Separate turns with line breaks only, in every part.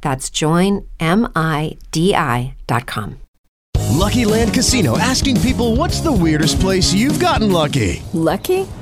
That's joinmidi.com.
Lucky Land Casino asking people what's the weirdest place you've gotten lucky?
Lucky?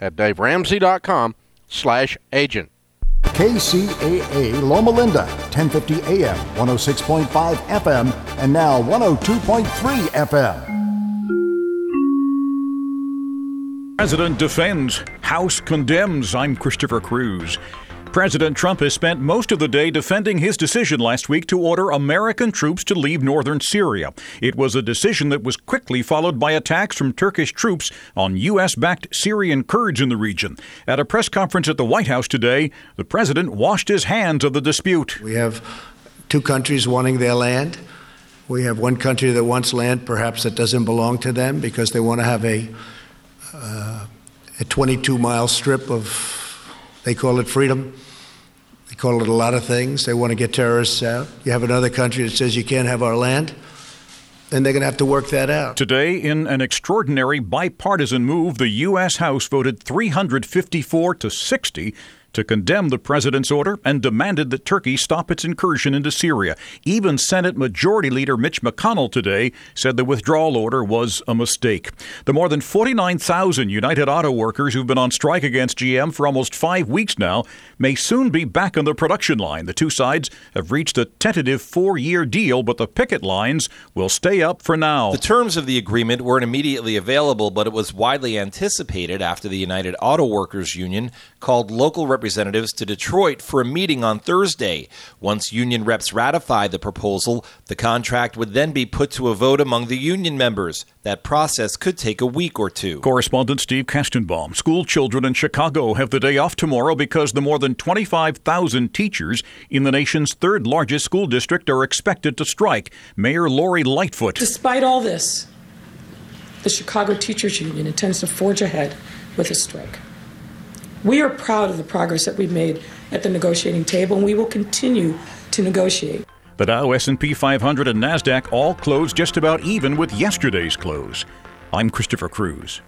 at DaveRamsey.com slash agent.
KCAA Loma Linda, 1050 AM, 106.5 FM, and now 102.3 FM.
President defends, House condemns. I'm Christopher Cruz. President Trump has spent most of the day defending his decision last week to order American troops to leave northern Syria. It was a decision that was quickly followed by attacks from Turkish troops on U.S. backed Syrian Kurds in the region. At a press conference at the White House today, the president washed his hands of the dispute.
We have two countries wanting their land. We have one country that wants land perhaps that doesn't belong to them because they want to have a, uh, a 22 mile strip of, they call it freedom. They call it a lot of things. They want to get terrorists out. You have another country that says you can't have our land, and they're going to have to work that out.
Today, in an extraordinary bipartisan move, the U.S. House voted 354 to 60 to condemn the president's order and demanded that Turkey stop its incursion into Syria. Even Senate Majority Leader Mitch McConnell today said the withdrawal order was a mistake. The more than 49,000 United Auto workers who've been on strike against GM for almost five weeks now may soon be back on the production line. The two sides have reached a tentative four year deal, but the picket lines will stay up for now.
The terms of the agreement weren't immediately available, but it was widely anticipated after the United Auto Workers Union called local representatives to Detroit for a meeting on Thursday. Once union reps ratified the proposal, the contract would then be put to a vote among the union members. That process could take a week or two.
Correspondent Steve Kastenbaum. School children in Chicago have the day off tomorrow because the more than 25,000 teachers in the nation's third largest school district are expected to strike. Mayor Lori Lightfoot.
Despite all this, the Chicago Teachers Union intends to forge ahead with a strike. We are proud of the progress that we've made at the negotiating table, and we will continue to negotiate.
The Dow, S&P 500, and Nasdaq all closed just about even with yesterday's close. I'm Christopher Cruz.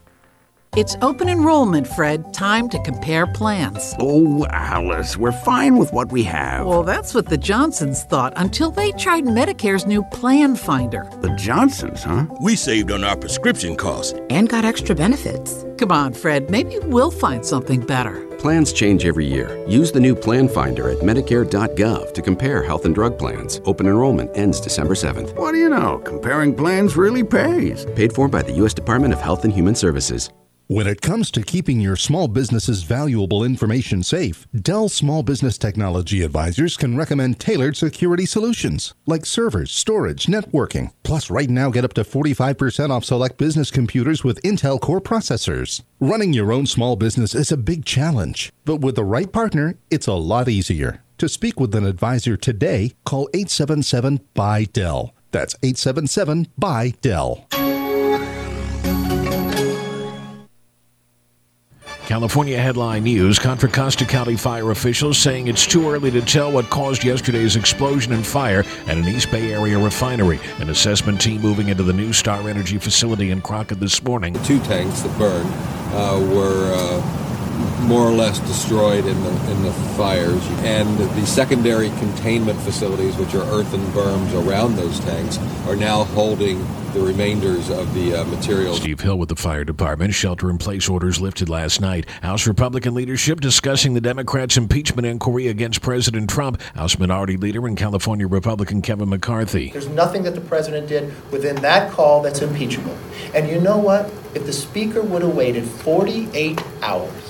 It's open enrollment, Fred. Time to compare plans.
Oh, Alice, we're fine with what we have.
Well, that's what the Johnsons thought until they tried Medicare's new Plan Finder.
The Johnsons, huh?
We saved on our prescription costs
and got extra benefits.
Come on, Fred. Maybe we'll find something better.
Plans change every year. Use the new Plan Finder at Medicare.gov to compare health and drug plans. Open enrollment ends December 7th.
What do you know? Comparing plans really pays.
Paid for by the U.S. Department of Health and Human Services.
When it comes to keeping your small business's valuable information safe, Dell Small Business Technology Advisors can recommend tailored security solutions like servers, storage, networking. Plus, right now, get up to 45% off select business computers with Intel Core processors. Running your own small business is a big challenge, but with the right partner, it's a lot easier. To speak with an advisor today, call 877 by Dell. That's 877 by Dell.
California headline news Contra Costa County fire officials saying it's too early to tell what caused yesterday's explosion and fire at an East Bay Area refinery. An assessment team moving into the NuStar Energy facility in Crockett this morning.
The two tanks that burned uh, were. Uh more or less destroyed in the in the fires, and the secondary containment facilities, which are earthen berms around those tanks, are now holding the remainders of the uh, materials.
Steve Hill with the fire department. Shelter in place orders lifted last night. House Republican leadership discussing the Democrats' impeachment inquiry against President Trump. House Minority Leader and California Republican Kevin McCarthy.
There's nothing that the president did within that call that's impeachable. And you know what? If the Speaker would have waited 48 hours,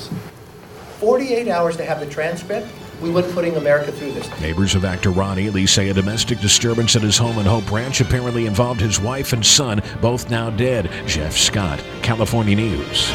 48 hours to have the transcript, we wouldn't putting America through this.
Neighbors of actor Ron Ely say a domestic disturbance at his home in Hope Ranch apparently involved his wife and son, both now dead. Jeff Scott, California News.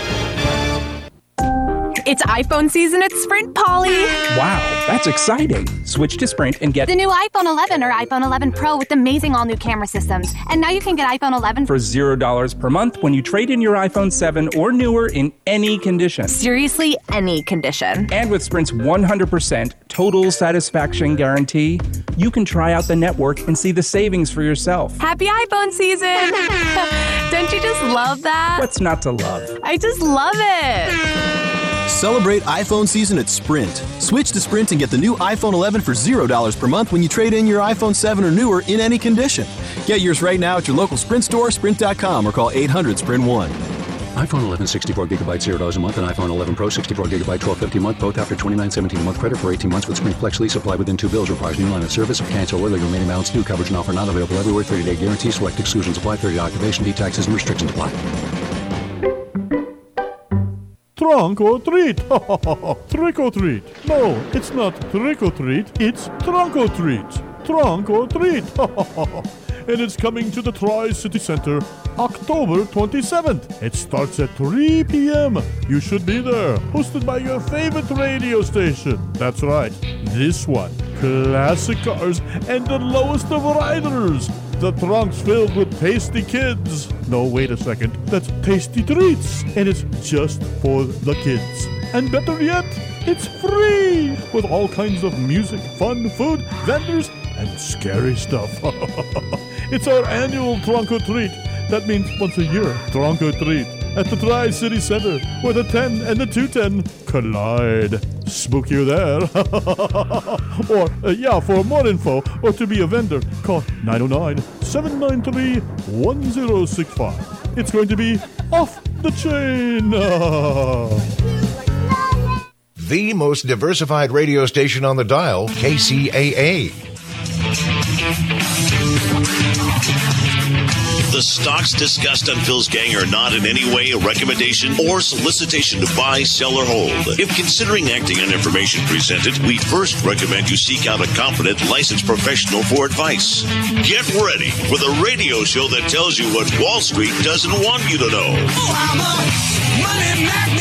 It's iPhone season at Sprint, Polly.
Wow, that's exciting. Switch to Sprint and get
the new iPhone 11 or iPhone 11 Pro with amazing all new camera systems. And now you can get iPhone 11
for $0 per month when you trade in your iPhone 7 or newer in any condition.
Seriously, any condition.
And with Sprint's 100% total satisfaction guarantee, you can try out the network and see the savings for yourself.
Happy iPhone season! Don't you just love that?
What's not to love?
I just love it.
Celebrate iPhone season at Sprint. Switch to Sprint and get the new iPhone 11 for $0 per month when you trade in your iPhone 7 or newer in any condition. Get yours right now at your local Sprint store, sprint.com, or call 800 Sprint 1.
iPhone 11 64 gigabytes $0 a month and iPhone 11 Pro 64 gigabyte 1250 a month, both after 29.17 a month credit for 18 months with Sprint Flex lease applied within two bills. Requires new line of service. Cancel early remaining balance. New coverage and offer not available everywhere. 30 day guarantee. Select exclusions apply. 30 activation fee taxes and restrictions apply.
Trunk or treat? trick or treat? No, it's not trick or treat, it's trunk or treat. Trunk or treat? and it's coming to the Tri City Center October 27th. It starts at 3 p.m. You should be there. Hosted by your favorite radio station. That's right, this one. Classic cars and the lowest of riders. The trunk's filled with tasty kids. No, wait a second. That's tasty treats. And it's just for the kids. And better yet, it's free with all kinds of music, fun, food, vendors, and scary stuff. it's our annual trunk or treat. That means once a year, trunk or treat at the Tri City Center, where the 10 and the 210 collide. Spook you there. or, uh, yeah, for more info or to be a vendor, call 909 793 1065. It's going to be off the chain.
the most diversified radio station on the dial, KCAA.
The stocks discussed on Phil's Gang are not in any way a recommendation or solicitation to buy, sell, or hold. If considering acting on information presented, we first recommend you seek out a competent, licensed professional for advice. Get ready for the radio show that tells you what Wall Street doesn't want you to know.
Oh,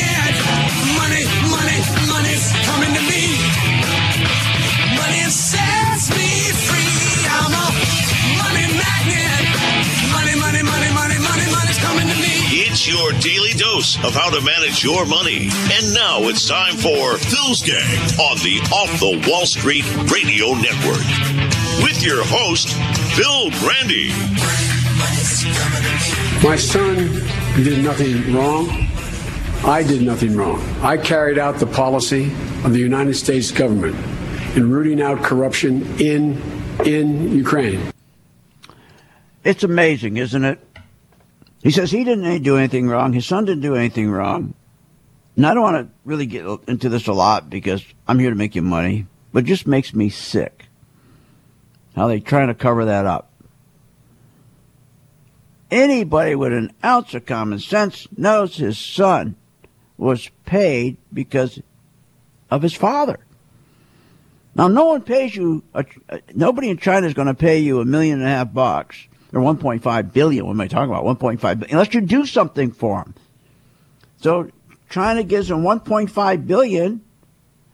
your daily dose of how to manage your money. And now it's time for Phil's Gang on the Off the Wall Street Radio Network. With your host, Phil Grande.
My son did nothing wrong. I did nothing wrong. I carried out the policy of the United States government in rooting out corruption in in Ukraine.
It's amazing, isn't it? He says he didn't eh, do anything wrong. His son didn't do anything wrong. And I don't want to really get into this a lot because I'm here to make you money, but it just makes me sick how they're trying to cover that up. Anybody with an ounce of common sense knows his son was paid because of his father. Now, no one pays you, a, nobody in China is going to pay you a million and a half bucks or 1.5 billion. What am I talking about? 1.5 billion, unless you do something for them. So China gives them 1.5 billion.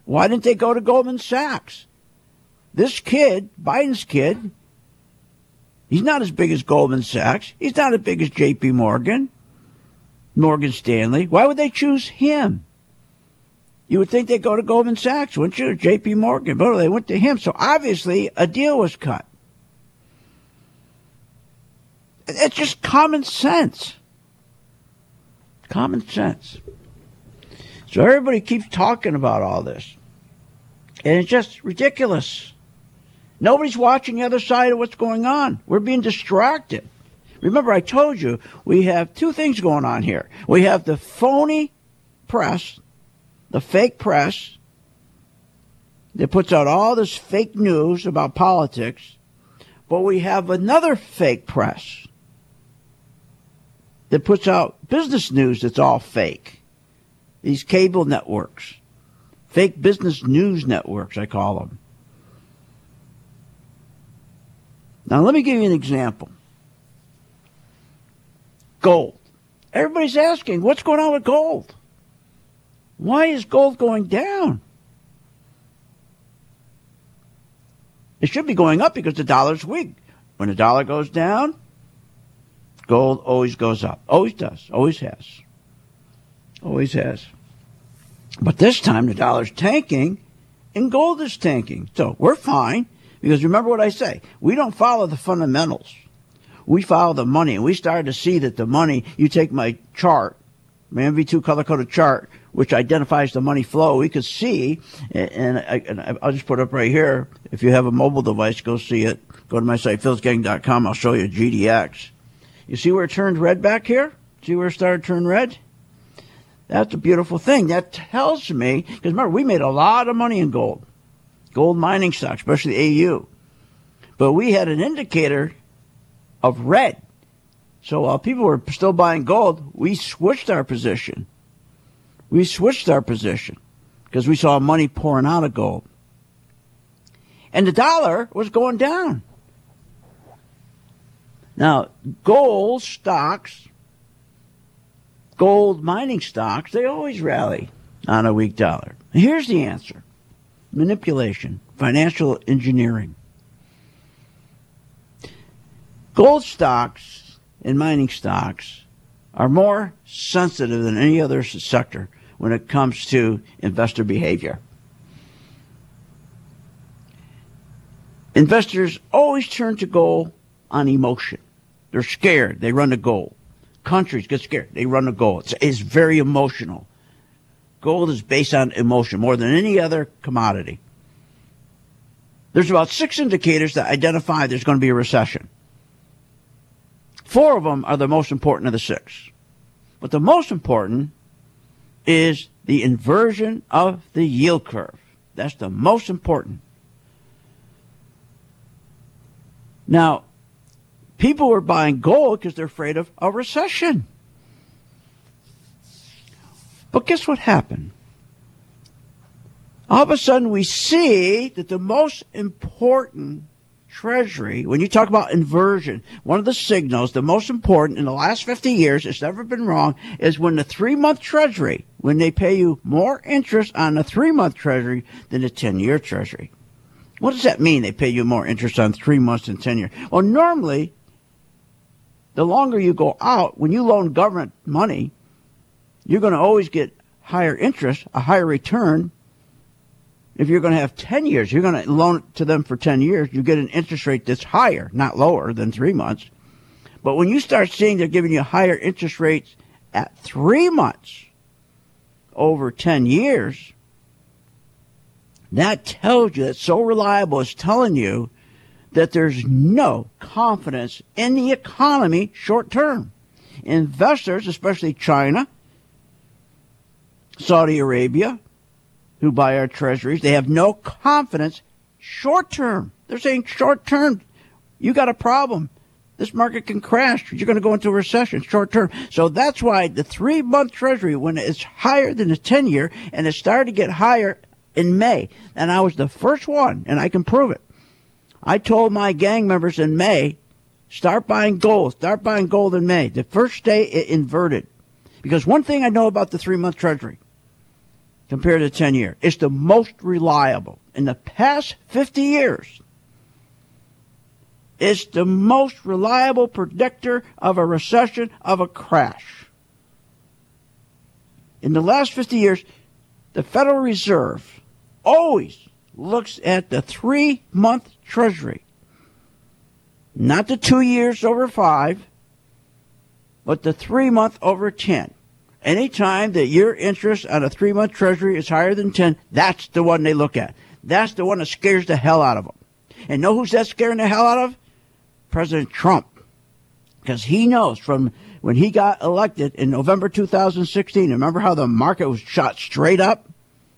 Why didn't they go to Goldman Sachs? This kid, Biden's kid, he's not as big as Goldman Sachs. He's not as big as J.P. Morgan, Morgan Stanley. Why would they choose him? You would think they'd go to Goldman Sachs, wouldn't you? J.P. Morgan. But they went to him. So obviously a deal was cut. It's just common sense. Common sense. So everybody keeps talking about all this. And it's just ridiculous. Nobody's watching the other side of what's going on. We're being distracted. Remember, I told you we have two things going on here. We have the phony press, the fake press that puts out all this fake news about politics, but we have another fake press that puts out business news that's all fake. These cable networks, fake business news networks, I call them. Now, let me give you an example gold. Everybody's asking, what's going on with gold? Why is gold going down? It should be going up because the dollar's weak. When the dollar goes down, gold always goes up. Always does. Always has. Always has. But this time the dollar's tanking and gold is tanking. So we're fine because remember what I say we don't follow the fundamentals. We follow the money. And we started to see that the money, you take my chart, my MV2 color coded chart, which identifies the money flow, we could see, and, I, and I'll just put up right here. If you have a mobile device, go see it. Go to my site, philsgang.com. I'll show you GDX. You see where it turned red back here? See where it started to turn red? That's a beautiful thing. That tells me, because remember, we made a lot of money in gold, gold mining stocks, especially AU. But we had an indicator of red. So while people were still buying gold, we switched our position. We switched our position because we saw money pouring out of gold. And the dollar was going down. Now, gold stocks, gold mining stocks, they always rally on a weak dollar. Here's the answer manipulation, financial engineering. Gold stocks and mining stocks are more sensitive than any other sector when it comes to investor behavior. Investors always turn to gold on emotion. They're scared, they run to gold. Countries get scared, they run to gold. It's, it's very emotional. Gold is based on emotion more than any other commodity. There's about six indicators that identify there's going to be a recession. Four of them are the most important of the six. But the most important is the inversion of the yield curve. That's the most important. Now, people are buying gold because they're afraid of a recession. But guess what happened? All of a sudden, we see that the most important Treasury, when you talk about inversion, one of the signals, the most important in the last 50 years, it's never been wrong, is when the three month Treasury, when they pay you more interest on the three month Treasury than the 10 year Treasury. What does that mean? They pay you more interest on three months than 10 years. Well, normally, the longer you go out, when you loan government money, you're going to always get higher interest, a higher return if you're going to have 10 years, you're going to loan it to them for 10 years, you get an interest rate that's higher, not lower than three months. But when you start seeing they're giving you higher interest rates at three months over 10 years, that tells you that so reliable is telling you that there's no confidence in the economy short term. Investors, especially China, Saudi Arabia, who buy our treasuries, they have no confidence short term. They're saying short term, you got a problem. This market can crash. You're going to go into a recession short term. So that's why the three month treasury, when it's higher than the 10 year, and it started to get higher in May, and I was the first one, and I can prove it. I told my gang members in May, start buying gold, start buying gold in May. The first day it inverted. Because one thing I know about the three month treasury, compared to 10 year. It's the most reliable. In the past 50 years, it's the most reliable predictor of a recession, of a crash. In the last 50 years, the Federal Reserve always looks at the three month treasury, not the two years over five, but the three month over 10. Anytime that your interest on a three month treasury is higher than 10, that's the one they look at. That's the one that scares the hell out of them. And know who's that scaring the hell out of? President Trump. Because he knows from when he got elected in November 2016, remember how the market was shot straight up?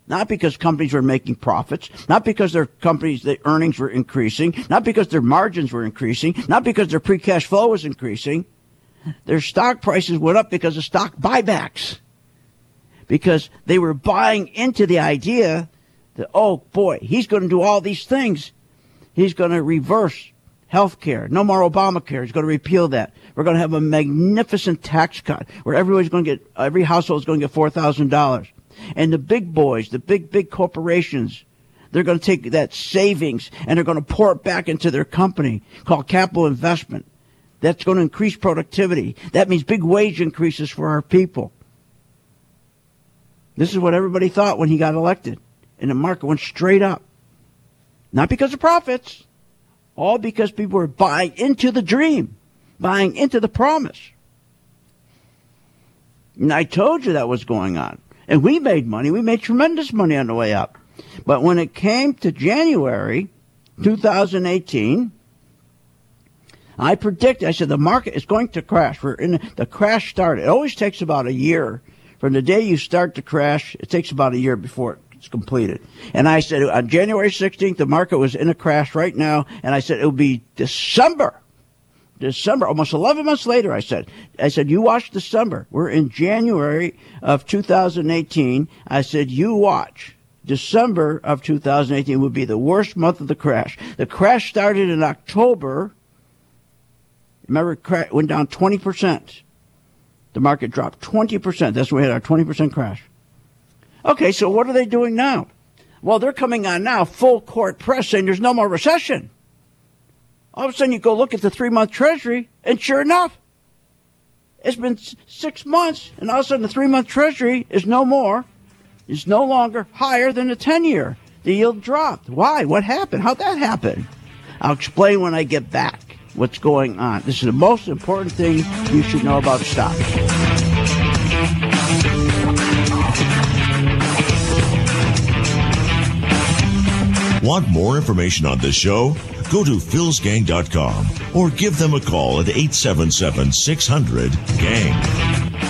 Not because companies were making profits, not because their companies, the earnings were increasing, not because their margins were increasing, not because their free cash flow was increasing. Their stock prices went up because of stock buybacks. Because they were buying into the idea that, oh boy, he's going to do all these things. He's going to reverse health care. No more Obamacare. He's going to repeal that. We're going to have a magnificent tax cut where everybody's going to get, every household is going to get $4,000. And the big boys, the big, big corporations, they're going to take that savings and they're going to pour it back into their company called capital investment. That's going to increase productivity. That means big wage increases for our people. This is what everybody thought when he got elected. And the market went straight up. Not because of profits, all because people were buying into the dream, buying into the promise. And I told you that was going on. And we made money. We made tremendous money on the way up. But when it came to January 2018, I predicted, I said, the market is going to crash. We're in the crash started. It always takes about a year from the day you start to crash. It takes about a year before it's completed. And I said on January 16th, the market was in a crash right now. And I said it will be December. December, almost 11 months later, I said, I said, you watch December. We're in January of 2018. I said, you watch. December of 2018 would be the worst month of the crash. The crash started in October. Remember, it went down 20%. The market dropped 20%. That's when we had our 20% crash. Okay, so what are they doing now? Well, they're coming on now, full court press, saying there's no more recession. All of a sudden, you go look at the three month treasury, and sure enough, it's been six months, and all of a sudden, the three month treasury is no more, is no longer higher than the 10 year. The yield dropped. Why? What happened? How'd that happen? I'll explain when I get back what's going on. This is the most important thing you should know about stocks.
Want more information on this show? Go to philsgang.com or give them a call at 877 600 GANG.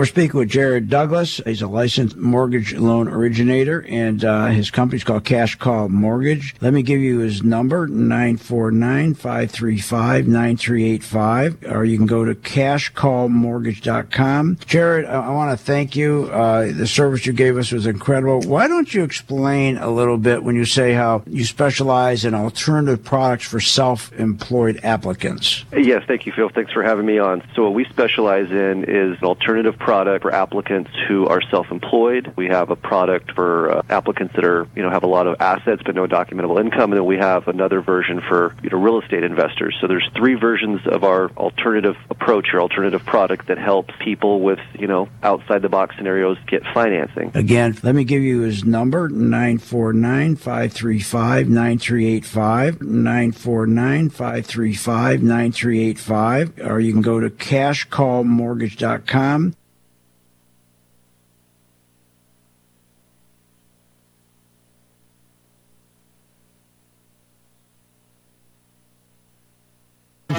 We're speaking with Jared Douglas. He's a licensed mortgage loan originator, and uh, his company's called Cash Call Mortgage. Let me give you his number, 949-535-9385, or you can go to cashcallmortgage.com. Jared, I, I want to thank you. Uh, the service you gave us was incredible. Why don't you explain a little bit when you say how you specialize in alternative products for self-employed applicants?
Yes, thank you, Phil. Thanks for having me on. So what we specialize in is alternative product for applicants who are self-employed. We have a product for uh, applicants that are, you know, have a lot of assets but no documentable income, and then we have another version for, you know, real estate investors. So there's three versions of our alternative approach or alternative product that helps people with, you know, outside the box scenarios get financing.
Again, let me give you his number 949 535 9385. 949 535 9385. Or you can go to cashcallmortgage.com.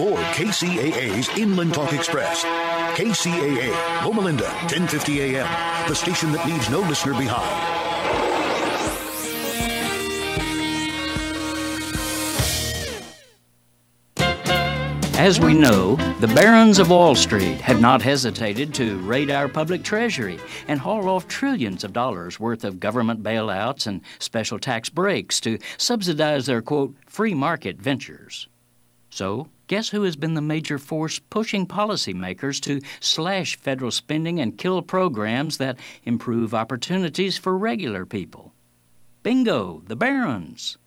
Board KCAA's Inland Talk Express. KCAA, Loma Linda, 1050 AM, the station that leaves no listener behind.
As we know, the barons of Wall Street have not hesitated to raid our public treasury and haul off trillions of dollars worth of government bailouts and special tax breaks to subsidize their, quote, free market ventures. So, guess who has been the major force pushing policymakers to slash federal spending and kill programs that improve opportunities for regular people? Bingo, the barons.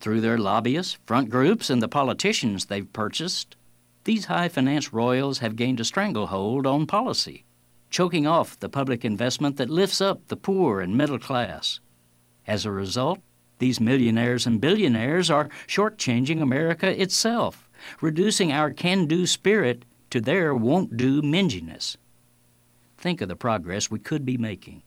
Through their lobbyists, front groups, and the politicians they've purchased, these high finance royals have gained a stranglehold on policy. choking off the public investment that lifts up the poor and middle class. As a result, these millionaires and billionaires are shortchanging America itself, reducing our can do spirit to their won't do minginess. Think of the progress we could be making.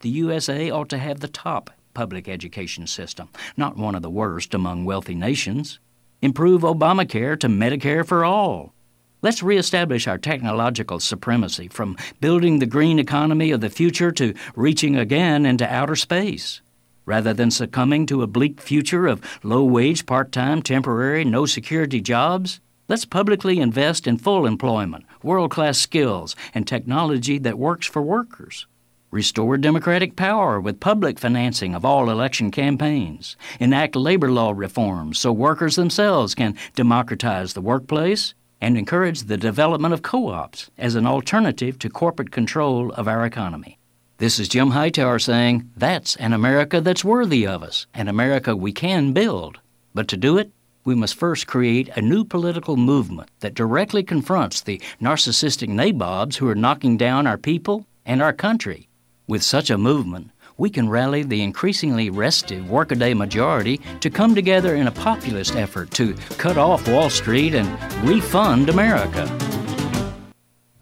The USA ought to have the top public education system, not one of the worst among wealthy nations. Improve Obamacare to Medicare for all. Let's reestablish our technological supremacy from building the green economy of the future to reaching again into outer space. Rather than succumbing to a bleak future of low wage, part time, temporary, no security jobs, let's publicly invest in full employment, world class skills, and technology that works for workers. Restore democratic power with public financing of all election campaigns. Enact labor law reforms so workers themselves can democratize the workplace and encourage the development of co ops as an alternative to corporate control of our economy. This is Jim Hightower saying that's an America that's worthy of us, an America we can build. But to do it, we must first create a new political movement that directly confronts the narcissistic nabobs who are knocking down our people and our country. With such a movement, we can rally the increasingly restive workaday majority to come together in a populist effort to cut off Wall Street and refund America.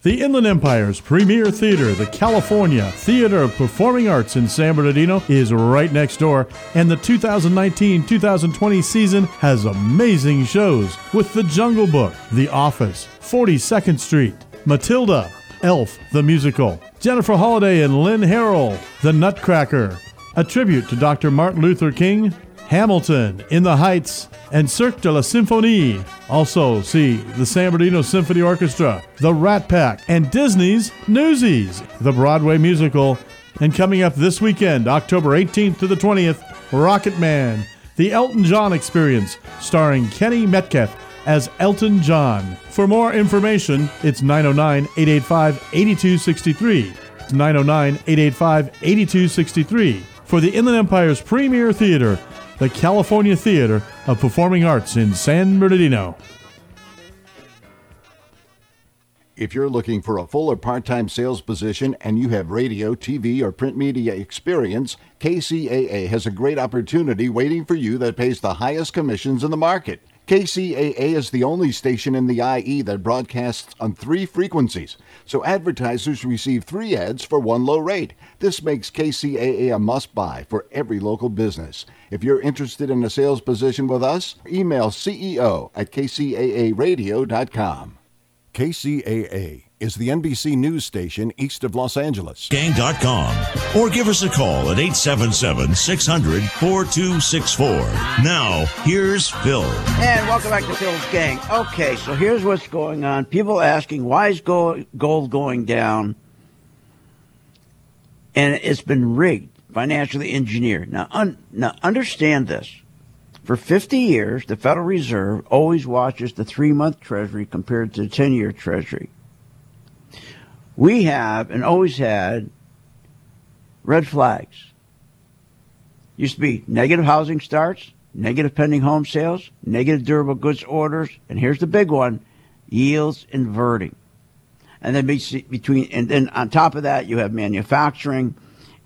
The Inland Empire's premier theater, the California Theater of Performing Arts in San Bernardino, is right next door, and the 2019 2020 season has amazing shows with The Jungle Book, The Office, 42nd Street, Matilda, Elf the Musical, Jennifer Holliday and Lynn Harrell, The Nutcracker, a tribute to Dr. Martin Luther King, Hamilton, In the Heights, and Cirque de la Symphonie. Also, see the San Bernardino Symphony Orchestra, The Rat Pack, and Disney's Newsies, the Broadway musical. And coming up this weekend, October 18th to the 20th, Rocket Man, the Elton John Experience, starring Kenny Metcalf as Elton John. For more information, it's 909 885 8263. 909 885 8263 for the Inland Empire's premier theater, the California Theater of Performing Arts in San Bernardino.
If you're looking for a full or part time sales position and you have radio, TV, or print media experience, KCAA has a great opportunity waiting for you that pays the highest commissions in the market. KCAA is the only station in the IE that broadcasts on three frequencies, so advertisers receive three ads for one low rate. This makes KCAA a must buy for every local business. If you're interested in a sales position with us, email CEO at kcaaradio.com.
KCAA is the NBC news station east of Los Angeles.
Gang.com or give us a call at 877 600 4264. Now, here's Phil.
And welcome back to Phil's Gang. Okay, so here's what's going on. People asking, why is gold, gold going down? And it's been rigged, financially engineered. Now, un, now, understand this. For 50 years, the Federal Reserve always watches the three month Treasury compared to the 10 year Treasury. We have and always had red flags. Used to be negative housing starts, negative pending home sales, negative durable goods orders, and here's the big one yields inverting. And then between, and then on top of that, you have manufacturing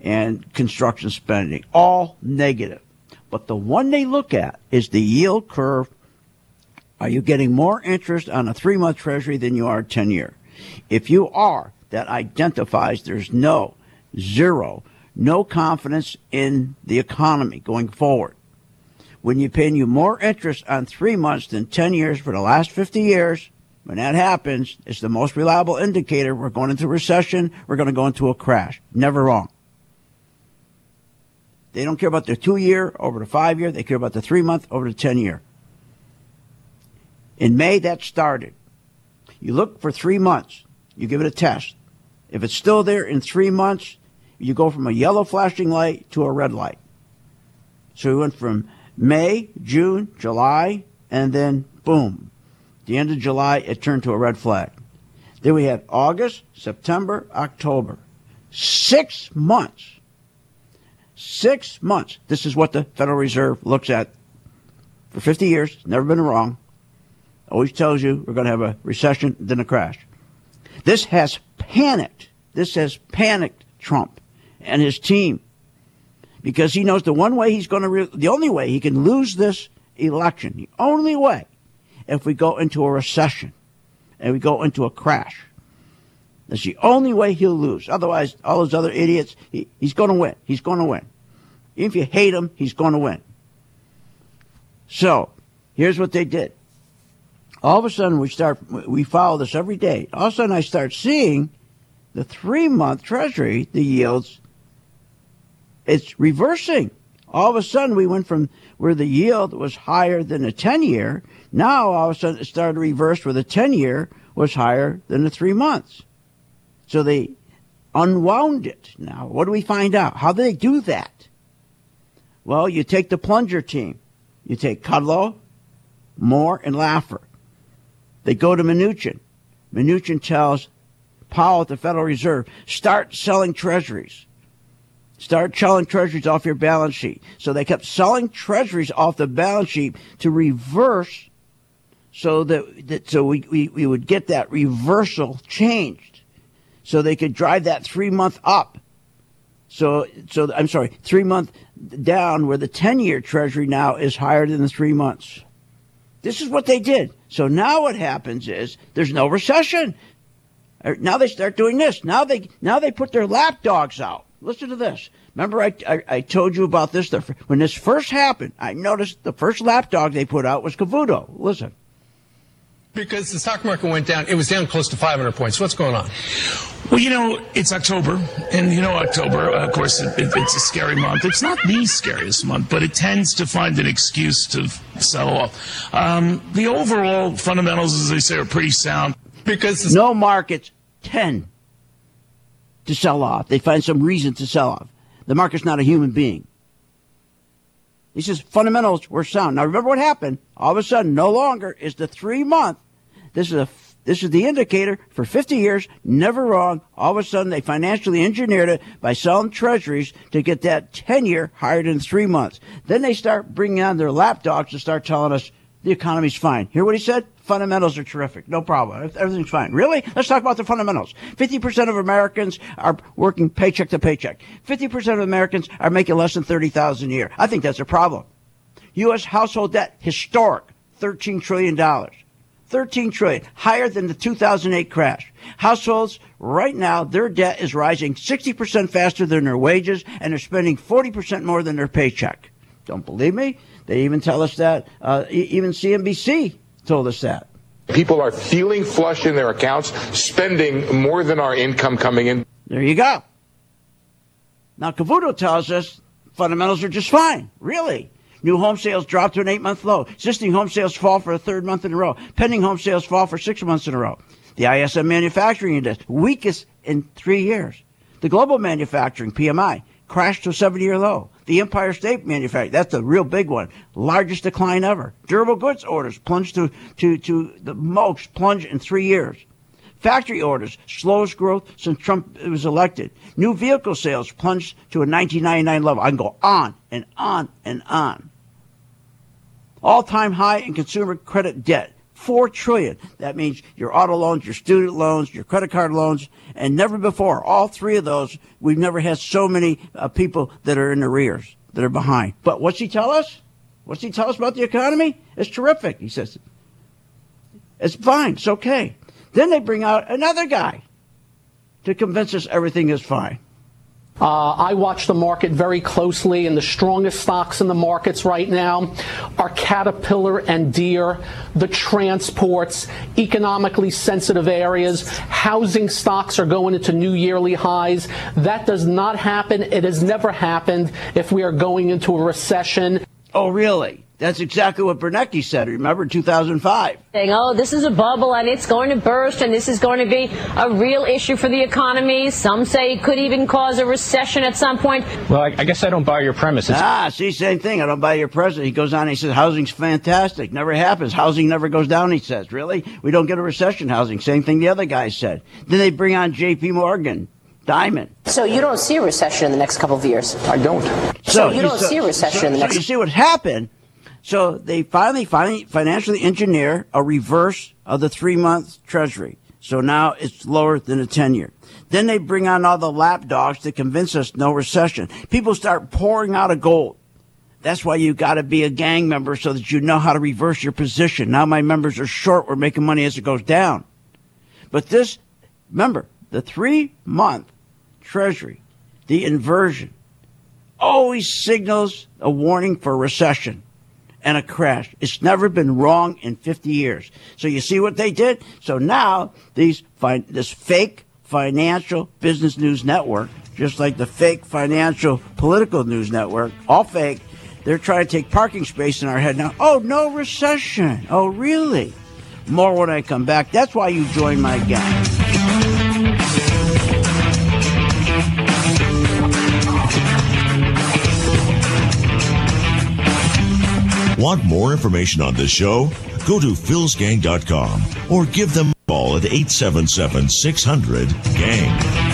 and construction spending, all negative. But the one they look at is the yield curve. Are you getting more interest on a three month treasury than you are 10 year? If you are, that identifies there's no, zero, no confidence in the economy going forward. When you're paying you more interest on three months than 10 years for the last 50 years, when that happens, it's the most reliable indicator we're going into recession, we're going to go into a crash. Never wrong. They don't care about the two year over the five year. They care about the three month over the 10 year. In May, that started. You look for three months. You give it a test. If it's still there in three months, you go from a yellow flashing light to a red light. So we went from May, June, July, and then boom. The end of July, it turned to a red flag. Then we had August, September, October. Six months Six months. This is what the Federal Reserve looks at for 50 years. Never been wrong. Always tells you we're going to have a recession, then a crash. This has panicked this has panicked Trump and his team because he knows the one way he's going to, re- the only way he can lose this election, the only way, if we go into a recession and we go into a crash. That's the only way he'll lose. Otherwise, all those other idiots, he, he's going to win. He's going to win. If you hate him, he's going to win. So, here's what they did. All of a sudden, we start, we follow this every day. All of a sudden, I start seeing the three month treasury, the yields, it's reversing. All of a sudden, we went from where the yield was higher than the 10 year. Now, all of a sudden, it started to reverse where the 10 year was higher than the three months. So they unwound it. Now, what do we find out? How do they do that? Well, you take the plunger team. You take Kudlow, Moore, and Laffer. They go to Mnuchin. Mnuchin tells Powell at the Federal Reserve, start selling treasuries. Start selling treasuries off your balance sheet. So they kept selling treasuries off the balance sheet to reverse so that, that so we, we, we would get that reversal changed. So they could drive that three month up. So so I'm sorry, three month down where the ten year treasury now is higher than the three months. This is what they did. So now what happens is there's no recession. Uh, Now they start doing this. Now they now they put their lapdogs out. Listen to this. Remember, I, I, I told you about this the, when this first happened. I noticed the first lapdog they put out was Cavuto. Listen.
Because the stock market went down, it was down close to 500 points. What's going on?
Well, you know, it's October, and you know, October, uh, of course, it, it, it's a scary month. It's not the scariest month, but it tends to find an excuse to sell off. Um, the overall fundamentals, as they say, are pretty sound.
Because no markets tend to sell off. They find some reason to sell off. The market's not a human being. He says fundamentals were sound. Now remember what happened. All of a sudden, no longer is the three month. This is a this is the indicator for 50 years, never wrong. All of a sudden, they financially engineered it by selling treasuries to get that 10 year higher than three months. Then they start bringing on their lapdogs to start telling us the economy's fine. Hear what he said? Fundamentals are terrific. No problem. Everything's fine. Really? Let's talk about the fundamentals. 50% of Americans are working paycheck to paycheck. 50% of Americans are making less than 30,000 a year. I think that's a problem. U.S. household debt, historic, $13 trillion. 13 trillion, higher than the 2008 crash. Households right now, their debt is rising 60% faster than their wages and they're spending 40% more than their paycheck. Don't believe me? They even tell us that. Uh, even CNBC told us that.
People are feeling flush in their accounts, spending more than our income coming in.
There you go. Now, Cavuto tells us fundamentals are just fine. Really? New home sales drop to an eight month low. Existing home sales fall for a third month in a row. Pending home sales fall for six months in a row. The ISM manufacturing index, weakest in three years. The global manufacturing PMI crashed to a 70 year low. The Empire State Manufacturing, that's the real big one. Largest decline ever. Durable goods orders plunged to, to, to the most plunge in three years. Factory orders, slowest growth since Trump was elected. New vehicle sales plunged to a 1999 level. I can go on and on and on. All time high in consumer credit debt. Four trillion. That means your auto loans, your student loans, your credit card loans, and never before. All three of those, we've never had so many uh, people that are in arrears, that are behind. But what's he tell us? What's he tell us about the economy? It's terrific. He says it's fine. It's okay. Then they bring out another guy to convince us everything is fine.
Uh, I watch the market very closely, and the strongest stocks in the markets right now are Caterpillar and Deere, the transports, economically sensitive areas. Housing stocks are going into new yearly highs. That does not happen. It has never happened if we are going into a recession.
Oh, really? That's exactly what Bernanke said. Remember, 2005.
saying, oh, this is a bubble and it's going to burst and this is going to be a real issue for the economy. Some say it could even cause a recession at some point.
Well, I, I guess I don't buy your premise. It's-
Ah, see, same thing. I don't buy your president. He goes on and he says, housing's fantastic. Never happens. Housing never goes down, he says. Really? We don't get a recession housing. Same thing the other guy said. Then they bring on J.P. Morgan, Dimon.
So you don't see a recession in the next couple of years?
I don't.
So you don't see a recession
so,
in the
so
next-
you see what happened? So they finally, finally, financially engineer a reverse of the three month treasury. So now it's lower than a 10 year. Then they bring on all the lapdogs to convince us no recession. People start pouring out of gold. That's why you got to be a gang member so that you know how to reverse your position. Now my members are short. We're making money as it goes down. But this, remember, the three month treasury, the inversion, always signals a warning for recession and a crash. It's never been wrong in 50 years. So you see what they did? So now these this fake financial business news network, just like the fake financial political news network, all fake, they're trying to take parking space in our head now. Oh, no recession. Oh, really? More when I come back. That's why you join my gang.
Want more information on this show? Go to philsgang.com or give them a call at 877 600 GANG.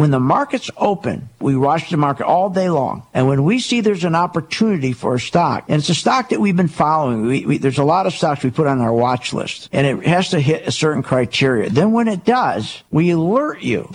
When the markets open, we watch the market all day long. And when we see there's an opportunity for a stock, and it's a stock that we've been following, we, we, there's a lot of stocks we put on our watch list, and it has to hit a certain criteria. Then when it does, we alert you.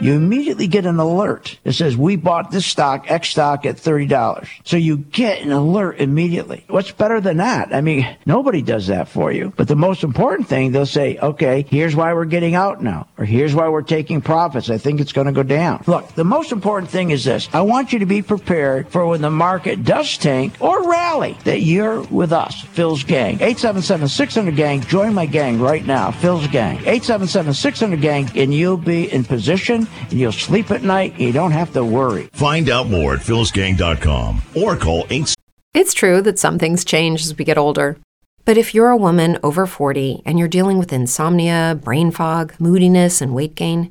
You immediately get an alert that says, we bought this stock, X stock at $30. So you get an alert immediately. What's better than that? I mean, nobody does that for you. But the most important thing, they'll say, okay, here's why we're getting out now, or here's why we're taking profits. I think it's going to go down. Look, the most important thing is this. I want you to be prepared for when the market does tank or rally that you're with us, Phil's gang. 877-600 gang. Join my gang right now. Phil's gang. 877-600 gang and you'll be in position and you'll sleep at night. And you don't have to worry.
Find out more at philsgang.com or call 8
It's true that some things change as we get older. But if you're a woman over 40 and you're dealing with insomnia, brain fog, moodiness, and weight gain,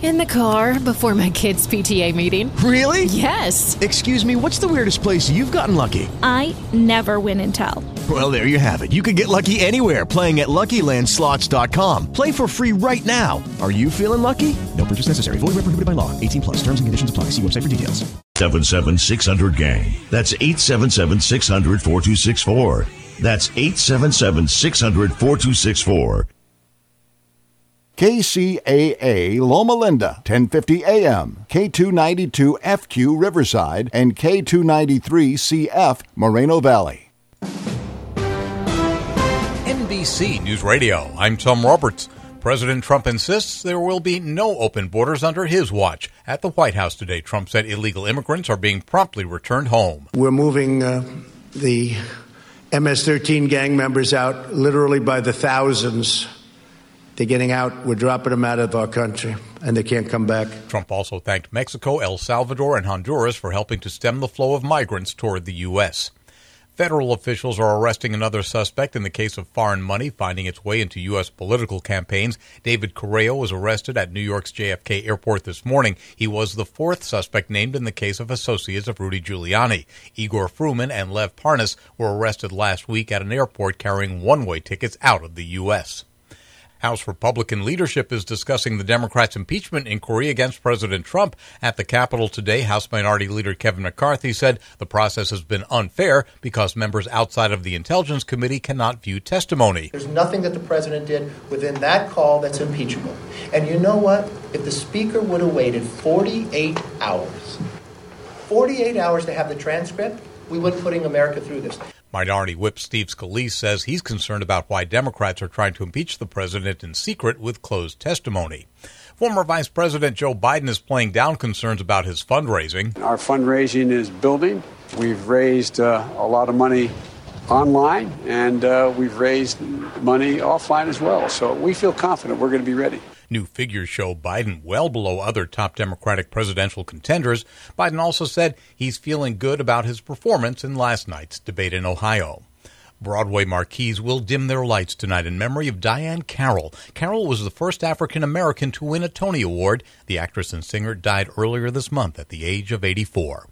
In the car before my kids' PTA meeting.
Really?
Yes.
Excuse me, what's the weirdest place you've gotten lucky?
I never win and tell.
Well, there you have it. You can get lucky anywhere playing at LuckyLandSlots.com. Play for free right now. Are you feeling lucky? No purchase necessary. Void where prohibited by law. 18 plus. Terms and conditions apply. See website for details.
77 600 gang. That's 877 600 4264. That's 877 600 4264.
KCAA Loma Linda, 1050 AM, K292 FQ Riverside, and K293 CF Moreno Valley.
NBC News Radio. I'm Tom Roberts. President Trump insists there will be no open borders under his watch. At the White House today, Trump said illegal immigrants are being promptly returned home.
We're moving uh, the MS 13 gang members out literally by the thousands. They're getting out. We're dropping them out of our country, and they can't come back.
Trump also thanked Mexico, El Salvador, and Honduras for helping to stem the flow of migrants toward the U.S. Federal officials are arresting another suspect in the case of foreign money finding its way into U.S. political campaigns. David Correia was arrested at New York's JFK airport this morning. He was the fourth suspect named in the case of associates of Rudy Giuliani. Igor Fruman and Lev Parnas were arrested last week at an airport carrying one way tickets out of the U.S. House Republican leadership is discussing the Democrats' impeachment inquiry against President Trump. At the Capitol today, House Minority Leader Kevin McCarthy said the process has been unfair because members outside of the Intelligence Committee cannot view testimony.
There's nothing that the president did within that call that's impeachable. And you know what? If the speaker would have waited 48 hours, 48 hours to have the transcript, we wouldn't putting America through this.
Minority Whip Steve Scalise says he's concerned about why Democrats are trying to impeach the president in secret with closed testimony. Former Vice President Joe Biden is playing down concerns about his fundraising.
Our fundraising is building. We've raised uh, a lot of money online, and uh, we've raised money offline as well. So we feel confident we're going to be ready.
New figures show Biden well below other top Democratic presidential contenders. Biden also said he's feeling good about his performance in last night's debate in Ohio. Broadway marquees will dim their lights tonight in memory of Diahann Carroll. Carroll was the first African American to win a Tony Award. The actress and singer died earlier this month at the age of 84.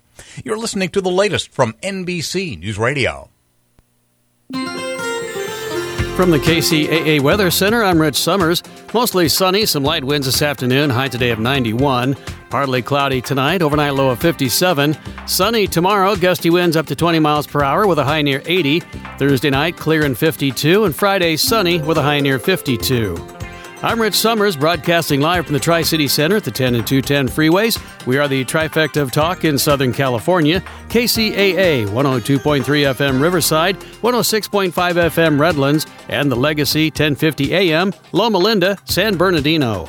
You're listening to the latest from NBC News Radio.
From the KCAA Weather Center, I'm Rich Summers. Mostly sunny, some light winds this afternoon, high today of 91. Partly cloudy tonight, overnight low of 57. Sunny tomorrow, gusty winds up to 20 miles per hour with a high near 80. Thursday night, clear and 52. And Friday, sunny with a high near 52. I'm Rich Summers, broadcasting live from the Tri City Center at the 10 and 210 freeways. We are the trifecta of talk in Southern California KCAA 102.3 FM Riverside, 106.5 FM Redlands, and the Legacy 1050 AM Loma Linda, San Bernardino.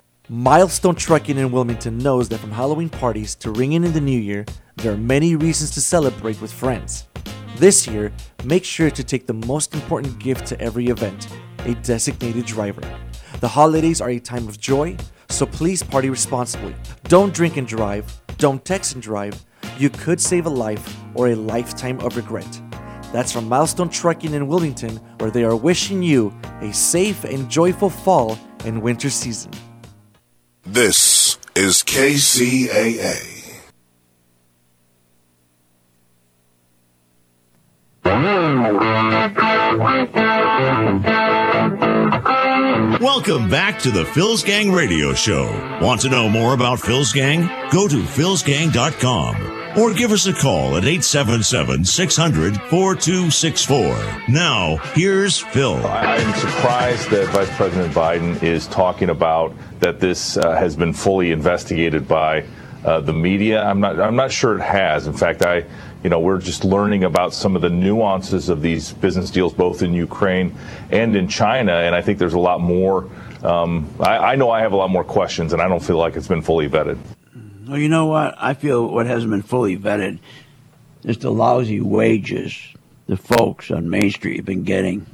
Milestone Trucking in Wilmington knows that from Halloween parties to ringing in the new year, there are many reasons to celebrate with friends. This year, make sure to take the most important gift to every event a designated driver. The holidays are a time of joy, so please party responsibly. Don't drink and drive, don't text and drive. You could save a life or a lifetime of regret. That's from Milestone Trucking in Wilmington, where they are wishing you a safe and joyful fall and winter season.
This is KCAA.
Welcome back to the Phil's Gang Radio Show. Want to know more about Phil's Gang? Go to philsgang.com or give us a call at 877 600 4264. Now, here's Phil.
I'm surprised that Vice President Biden is talking about that this uh, has been fully investigated by uh, the media. I'm not. I'm not sure it has. In fact, I, you know, we're just learning about some of the nuances of these business deals, both in Ukraine and in China. And I think there's a lot more. Um, I, I know I have a lot more questions, and I don't feel like it's been fully vetted.
Well, you know what? I feel what hasn't been fully vetted is the lousy wages the folks on Main Street have been getting.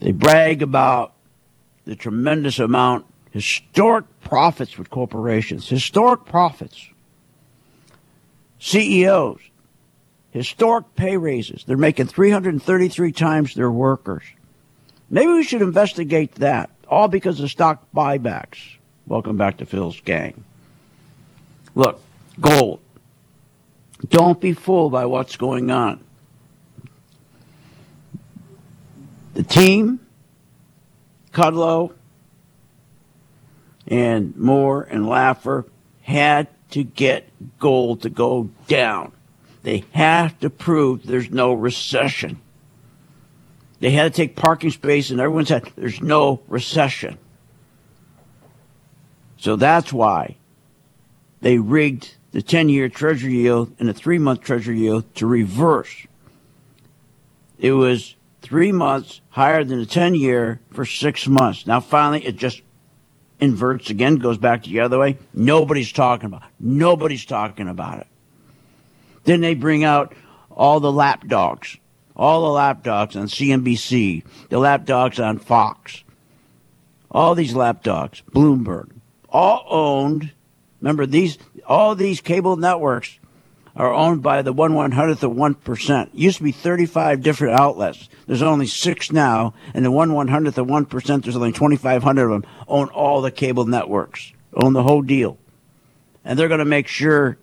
They brag about the tremendous amount historic profits with corporations, historic profits. CEOs, historic pay raises. They're making 333 times their workers. Maybe we should investigate that, all because of stock buybacks. Welcome back to Phil's gang. Look, gold. Don't be fooled by what's going on. The team, Kudlow, and Moore and Laffer had to get gold to go down. They have to prove there's no recession. They had to take parking space, and everyone said there's no recession. So that's why they rigged the 10 year treasury yield and the three month treasury yield to reverse. It was three months higher than the 10 year for six months. Now, finally, it just inverts again, goes back the other way. Nobody's talking about it. Nobody's talking about it. Then they bring out all the lapdogs, all the lapdogs on CNBC, the lapdogs on Fox, all these lapdogs, Bloomberg, all owned. Remember these, all these cable networks are owned by the one one hundredth of one percent. Used to be thirty five different outlets. There's only six now, and the one one hundredth of one percent. There's only twenty five hundred of them own all the cable networks, own the whole deal, and they're going to make sure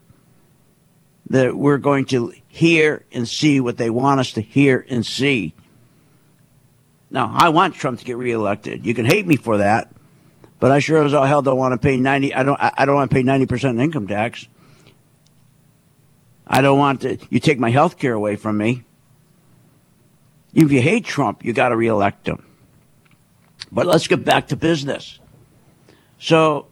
that we're going to hear and see what they want us to hear and see. Now, I want Trump to get reelected. You can hate me for that, but I sure as all hell don't want to pay ninety. I don't. I don't want to pay ninety percent income tax. I don't want to. You take my health care away from me. If you hate Trump, you got to reelect him. But let's get back to business. So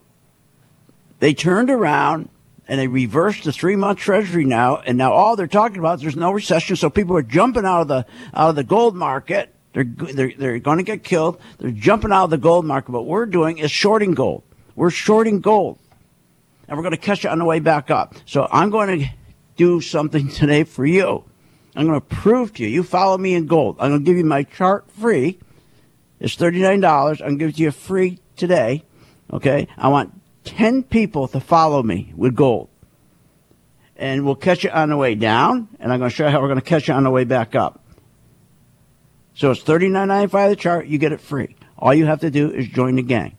they turned around and they reversed the three month treasury now, and now all they're talking about is there's no recession, so people are jumping out of the out of the gold market. They're they're they're going to get killed. They're jumping out of the gold market. What we're doing is shorting gold. We're shorting gold, and we're going to catch it on the way back up. So I'm going to do something today for you. I'm going to prove to you. You follow me in gold. I'm going to give you my chart free. It's $39. I'm going to give it to you free today. Okay. I want 10 people to follow me with gold. And we'll catch it on the way down. And I'm going to show you how we're going to catch it on the way back up. So it's $39.95 the chart. You get it free. All you have to do is join the gang.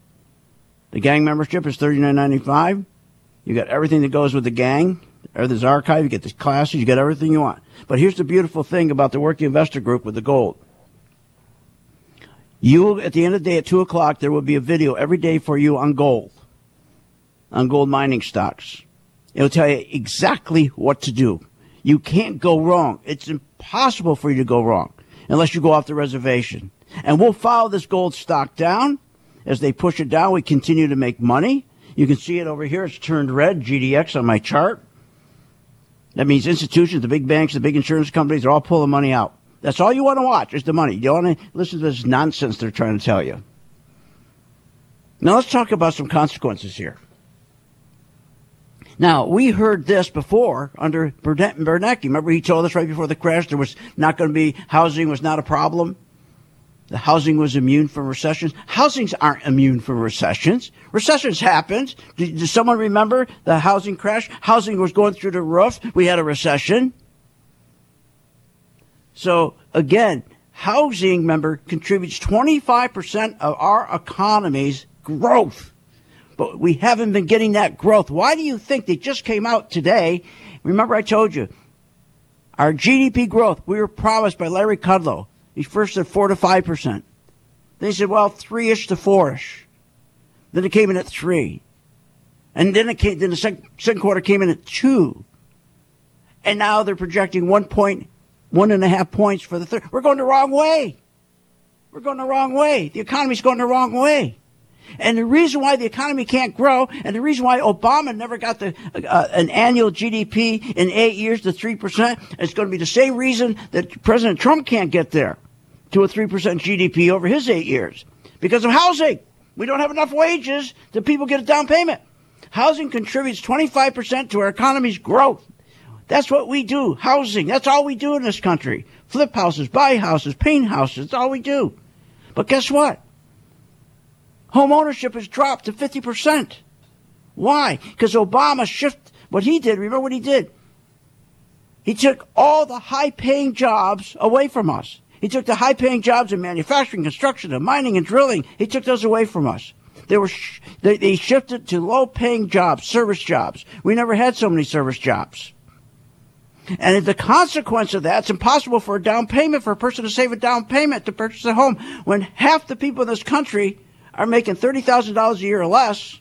The gang membership is $39.95. You got everything that goes with the gang. There's archive. You get the classes. You get everything you want. But here's the beautiful thing about the Working Investor Group with the gold. You, at the end of the day at 2 o'clock, there will be a video every day for you on gold, on gold mining stocks. It'll tell you exactly what to do. You can't go wrong. It's impossible for you to go wrong unless you go off the reservation. And we'll follow this gold stock down. As they push it down, we continue to make money. You can see it over here. It's turned red, GDX on my chart. That means institutions, the big banks, the big insurance companies, they're all pulling money out. That's all you want to watch is the money. You don't want to listen to this nonsense they're trying to tell you. Now let's talk about some consequences here. Now, we heard this before under Bernanke. Remember he told us right before the crash there was not going to be, housing was not a problem. The housing was immune from recessions. Housings aren't immune from recessions. Recessions happened. Does someone remember the housing crash? Housing was going through the roof. We had a recession. So again, housing, member, contributes 25% of our economy's growth. But we haven't been getting that growth. Why do you think they just came out today? Remember I told you, our GDP growth, we were promised by Larry Kudlow he first said four to five percent. Then he said, well, three ish to four ish. Then it came in at three. And then it came, then the second, second quarter came in at two. And now they're projecting one point, one and a half points for the third. We're going the wrong way. We're going the wrong way. The economy's going the wrong way. And the reason why the economy can't grow, and the reason why Obama never got the uh, an annual GDP in eight years to three percent, is going to be the same reason that President Trump can't get there to a three percent GDP over his eight years because of housing. We don't have enough wages that people get a down payment. Housing contributes 25% to our economy's growth. That's what we do. Housing. That's all we do in this country. Flip houses, buy houses, paint houses. That's all we do. But guess what? Home ownership has dropped to 50%. Why? Because Obama shifted what he did. Remember what he did? He took all the high paying jobs away from us. He took the high paying jobs in manufacturing, construction, and mining and drilling. He took those away from us. They were sh- they, they shifted to low paying jobs, service jobs. We never had so many service jobs. And as the consequence of that, it's impossible for a down payment for a person to save a down payment to purchase a home when half the people in this country are making $30,000 a year or less,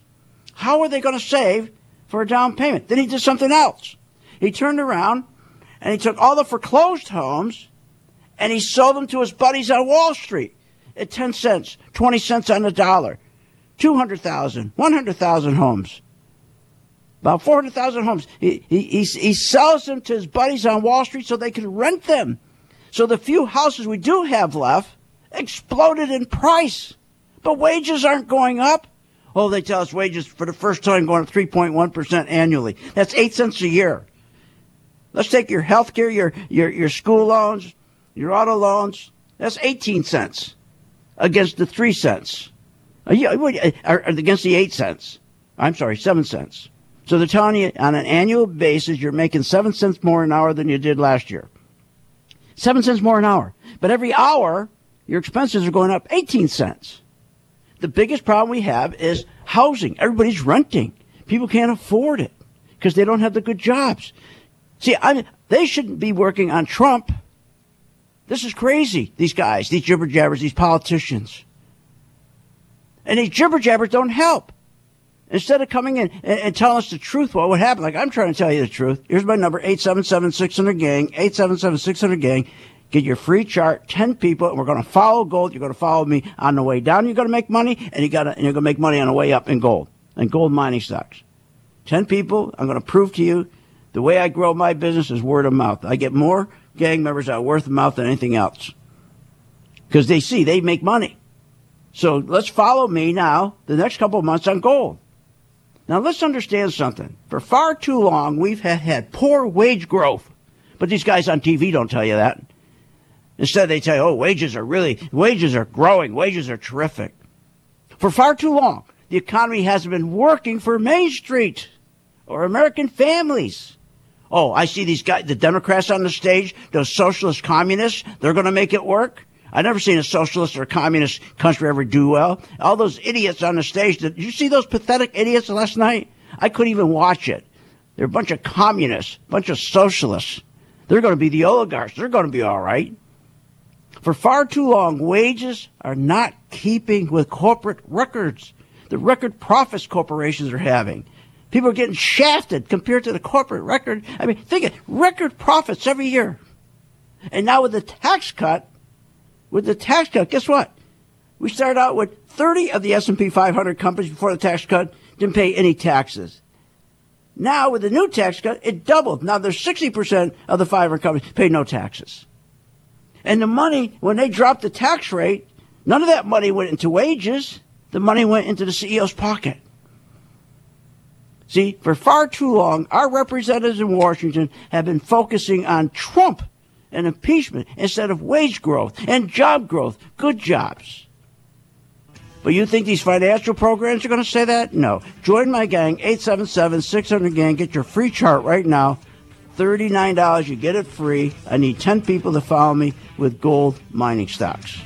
how are they going to save for a down payment? Then he did something else. He turned around and he took all the foreclosed homes and he sold them to his buddies on Wall Street at 10 cents, 20 cents on the dollar. 200,000, 100,000 homes. About 400,000 homes. He, he, he, he sells them to his buddies on Wall Street so they can rent them. So the few houses we do have left exploded in price. But wages aren't going up. Oh, they tell us wages for the first time going up 3.1% annually. That's 8 cents a year. Let's take your health care, your, your, your school loans, your auto loans. That's 18 cents against the 3 cents. Uh, against the 8 cents. I'm sorry, 7 cents. So they're telling you on an annual basis, you're making 7 cents more an hour than you did last year. 7 cents more an hour. But every hour, your expenses are going up 18 cents the biggest problem we have is housing. Everybody's renting. People can't afford it because they don't have the good jobs. See, I mean, they shouldn't be working on Trump. This is crazy. These guys, these jibber jabbers, these politicians. And these jibber jabbers don't help. Instead of coming in and, and, telling us the truth, what would happen? Like I'm trying to tell you the truth. Here's my number: 877-600-GANG, 877-600-GANG. Get your free chart, 10 people, and we're going to follow gold. You're going to follow me on the way down. You're going to make money, and, you got and you're going to make money on the way up in gold and gold mining stocks. 10 people, I'm going to prove to you the way I grow my business is word of mouth. I get more gang members out word of mouth than anything else because they see they make money. So let's follow me now the next couple of months on gold. Now let's understand something. For far too long, we've had, had poor wage growth. But these guys on TV don't tell you that. Instead, they you, oh, wages are really, wages are growing, wages are terrific. For far too long, the economy hasn't been working for Main Street or American families. Oh, I see these guys, the Democrats on the stage, those socialist communists, they're going to make it work. I've never seen a socialist or communist country ever do well. All those idiots on the stage, did you see those pathetic idiots last night? I couldn't even watch it. They're a bunch of communists, bunch of socialists. They're going to be the oligarchs. They're going to be all right. For far too long, wages are not keeping with corporate records. The record profits corporations are having. People are getting shafted compared to the corporate record. I mean, think it, record profits every year. And now with the tax cut, with the tax cut, guess what? We started out with 30 of the S&P 500 companies before the tax cut didn't pay any taxes. Now with the new tax cut, it doubled. Now there's 60% of the 500 companies pay no taxes. And the money, when they dropped the tax rate, none of that money went into wages. The money went into the CEO's pocket. See, for far too long, our representatives in Washington have been focusing on Trump and impeachment instead of wage growth and job growth, good jobs. But you think these financial programs are going to say that? No. Join my gang, 877 600 Gang. Get your free chart right now. $39. You get it free. I need 10 people to follow me with gold mining stocks.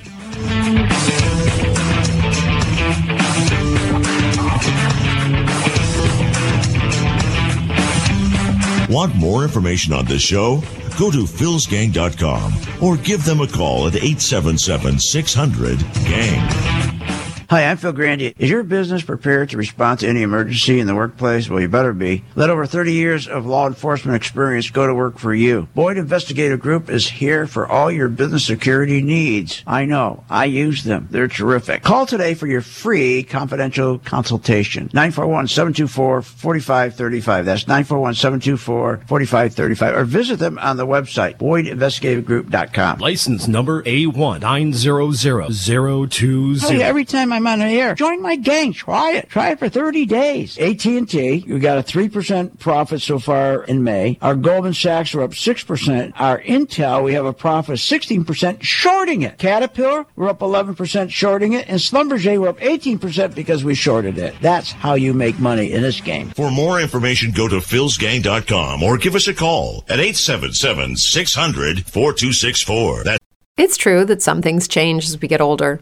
Want more information on this show? Go to philsgang.com or give them a call at 877 600 GANG.
Hi, I'm Phil Grande. Is your business prepared to respond to any emergency in the workplace? Well, you better be. Let over 30 years of law enforcement experience go to work for you. Boyd Investigative Group is here for all your business security needs. I know. I use them. They're terrific. Call today for your free confidential consultation. 941-724-4535. That's 941-724-4535. Or visit them on the website, boydinvestigativegroup.com.
License number A1900020.
Hey, every time I'm on the air. Join my gang. Try it. Try it for 30 days. AT&T, we got a 3% profit so far in May. Our Goldman Sachs are up 6%. Our Intel, we have a profit of 16% shorting it. Caterpillar, we're up 11% shorting it. And Schlumberger, we're up 18% because we shorted it. That's how you make money in this game.
For more information, go to philsgang.com or give us a call at 877 600 4264.
It's true that some things change as we get older.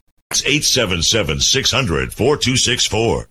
877 600 4264.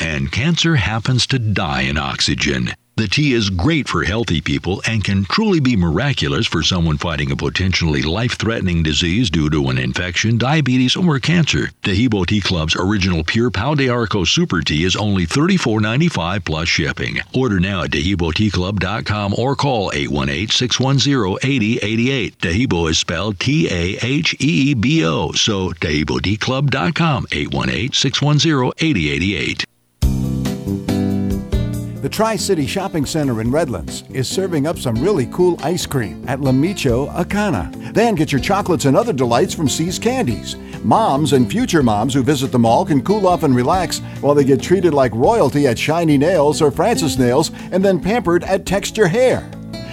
and cancer happens to die in oxygen. The tea is great for healthy people and can truly be miraculous for someone fighting a potentially life threatening disease due to an infection, diabetes, or cancer. Taheebo Tea Club's original pure Pau d'Arco Super Tea is only $34.95 plus shipping. Order now at TaheeboTeaClub.com or call 818 610 8088. Taheebo is spelled T A H E B O, so TaheeboTeaClub.com 818 610 8088.
The Tri City Shopping Center in Redlands is serving up some really cool ice cream at La Michoacana. Then get your chocolates and other delights from See's Candies. Moms and future moms who visit the mall can cool off and relax while they get treated like royalty at Shiny Nails or Francis Nails and then pampered at Texture Hair.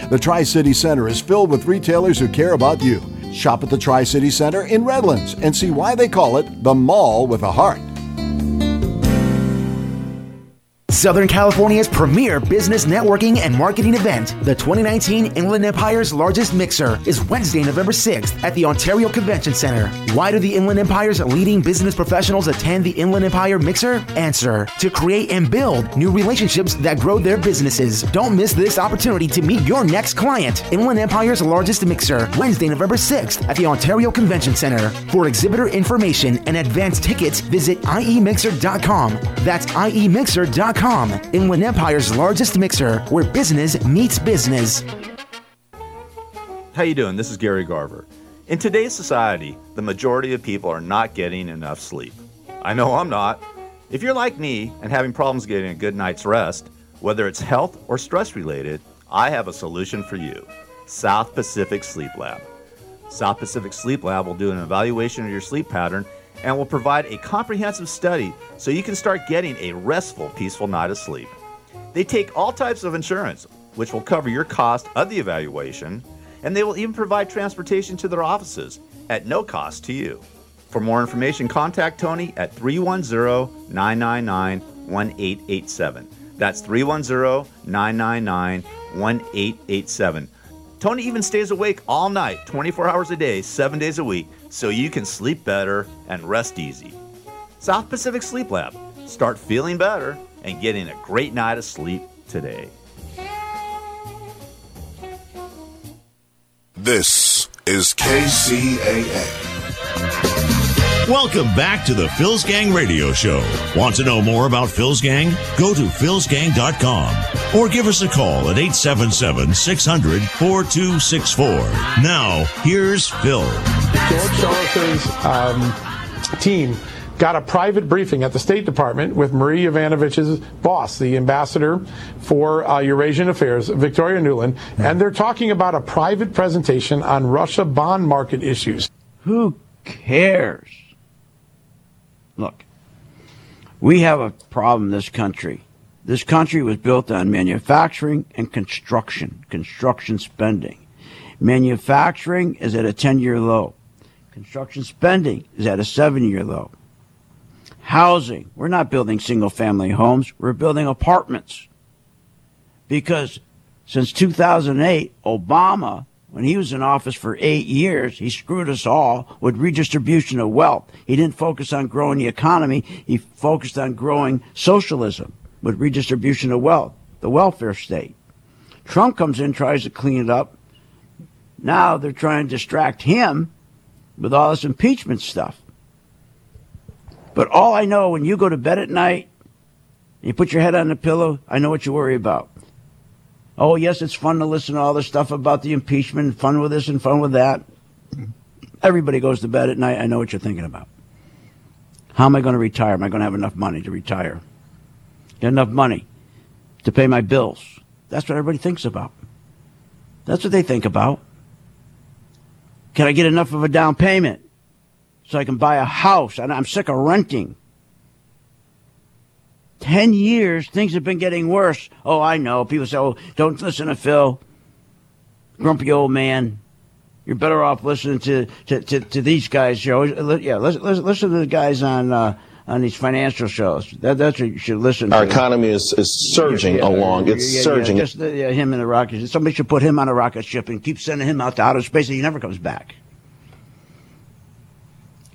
The Tri City Center is filled with retailers who care about you. Shop at the Tri City Center in Redlands and see why they call it the mall with a heart.
Southern California's premier business networking and marketing event, the 2019 Inland Empire's largest mixer, is Wednesday, November 6th at the Ontario Convention Center. Why do the Inland Empire's leading business professionals attend the Inland Empire Mixer? Answer to create and build new relationships that grow their businesses. Don't miss this opportunity to meet your next client. Inland Empire's largest mixer, Wednesday, November 6th at the Ontario Convention Center. For exhibitor information and advance tickets, visit iemixer.com. That's iemixer.com. Inland Empire's largest mixer, where business meets business.
How you doing? This is Gary Garver. In today's society, the majority of people are not getting enough sleep. I know I'm not. If you're like me and having problems getting a good night's rest, whether it's health or stress related, I have a solution for you. South Pacific Sleep Lab. South Pacific Sleep Lab will do an evaluation of your sleep pattern and will provide a comprehensive study so you can start getting a restful, peaceful night of sleep. They take all types of insurance, which will cover your cost of the evaluation, and they will even provide transportation to their offices at no cost to you. For more information, contact Tony at 310 999 1887. That's 310 999 1887. Tony even stays awake all night, 24 hours a day, 7 days a week, so you can sleep better and rest easy. South Pacific Sleep Lab. Start feeling better and getting a great night of sleep today.
This is KCAA.
Welcome back to the Phil's Gang Radio Show. Want to know more about Phil's Gang? Go to philsgang.com or give us a call at 877 600 4264. Now, here's Phil.
George Soros's um, team got a private briefing at the State Department with Marie Yovanovitch's boss, the ambassador for uh, Eurasian Affairs, Victoria Nuland, and they're talking about a private presentation on Russia bond market issues.
Who cares? Look, we have a problem in this country. This country was built on manufacturing and construction, construction spending. Manufacturing is at a 10 year low. Construction spending is at a seven year low. Housing, we're not building single family homes, we're building apartments. Because since 2008, Obama, when he was in office for eight years, he screwed us all with redistribution of wealth. He didn't focus on growing the economy, he focused on growing socialism with redistribution of wealth, the welfare state. Trump comes in, tries to clean it up. Now they're trying to distract him with all this impeachment stuff. But all I know when you go to bed at night, you put your head on the pillow, I know what you worry about. Oh, yes, it's fun to listen to all this stuff about the impeachment, fun with this and fun with that. Everybody goes to bed at night, I know what you're thinking about. How am I going to retire? Am I going to have enough money to retire? Enough money to pay my bills. That's what everybody thinks about. That's what they think about. Can I get enough of a down payment so I can buy a house? And I'm sick of renting. 10 years, things have been getting worse. Oh, I know. People say, oh, don't listen to Phil. Grumpy old man. You're better off listening to, to, to, to these guys. Know, yeah, listen, listen to the guys on uh, on these financial shows. That, that's what you should listen
Our
to.
Our economy is, is surging
Yeah, yeah,
along. It's
yeah,
surging.
just, uh, yeah, him in the rocket. Somebody should put him on a rocket ship and keep sending him out to outer space and he never comes back.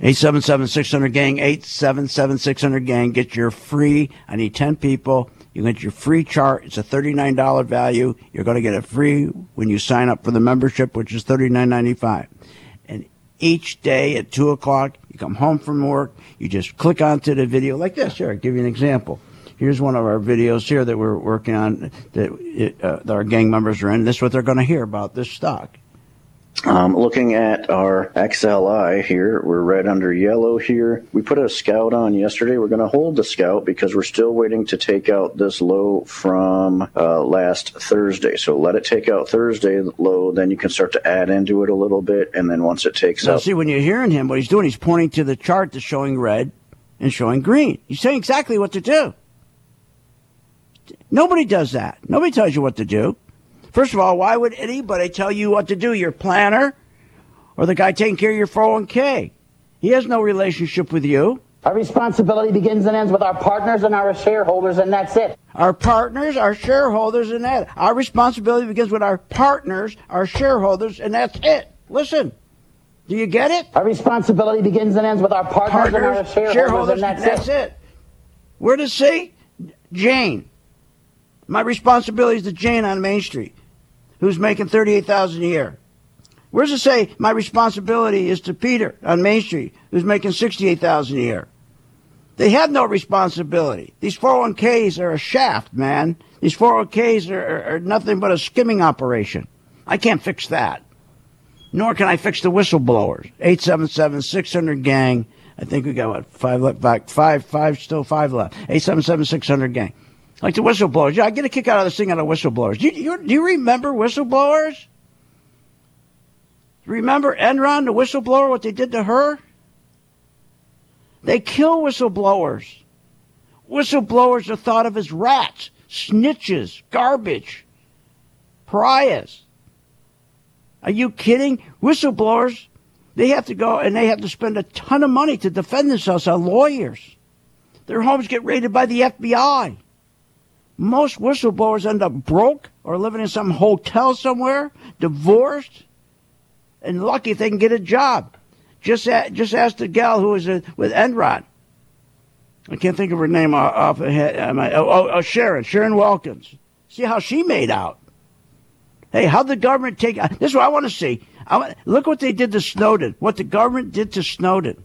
877 gang 877 gang get your free i need 10 people you get your free chart it's a $39 value you're going to get it free when you sign up for the membership which is $39.95 and each day at 2 o'clock you come home from work you just click onto the video like this. Here i'll give you an example. Here's one of our videos here that we're working on that, uh, that our gang members are in. This is what they're going to hear about this stock
Um, looking at our XLI here, we're red under yellow here. We put a scout on yesterday. We're going to hold the scout because we're still waiting to take out this low from uh, last Thursday. So let it take out Thursday low, then you can start to add into it a little bit, and then once it takes
Now,
out,
see, when you're hearing him, what he's doing, he's pointing to the chart that's showing red and showing green. He's saying exactly what to do. Nobody does that. Nobody tells you what to do. First of all, why would anybody tell you what to do? Your planner or the guy taking care of your 401k? He has no relationship with you.
Our responsibility begins and ends with our partners and our shareholders, and that's it.
Our partners, our shareholders, and that. Our responsibility begins with our partners, our shareholders, and that's it. Listen. Do you get it?
Our responsibility begins and ends with our partners, and our shareholders, and that's,
it. Where does it say? Jane. My responsibility is to Jane on Main Street, who's making thirty-eight thousand a year. Where's it say my responsibility is to Peter on Main Street, who's making sixty-eight thousand a year? They have no responsibility. These 401ks are a shaft, man. These 401ks are, are, are nothing but a skimming operation. I can't fix that. Nor can I fix the whistleblowers. 877-600 gang. I think we got what five left back, five, five, still five left. 877-600 gang. Like the whistleblowers. Yeah, I get a kick out of this thing out the whistleblowers. Do you, you, do you remember whistleblowers? Remember Enron, the whistleblower, what they did to her? They kill whistleblowers. Whistleblowers are thought of as rats, snitches, garbage, pariahs. Are you kidding? Whistleblowers, they have to go and they have to spend a ton of money to defend themselves on lawyers. Their homes get raided by the FBI. Most whistleblowers end up broke or living in some hotel somewhere, divorced, and lucky if they can get a job. Just a, just ask the gal who was uh, with Enron. I can't think of her name off, the head. I, oh, oh, oh, Sharon, Sharon Wilkins. See how she made out. Hey, how the government take? This is what I want to see. I want, look what they did to Snowden. What the government did to Snowden.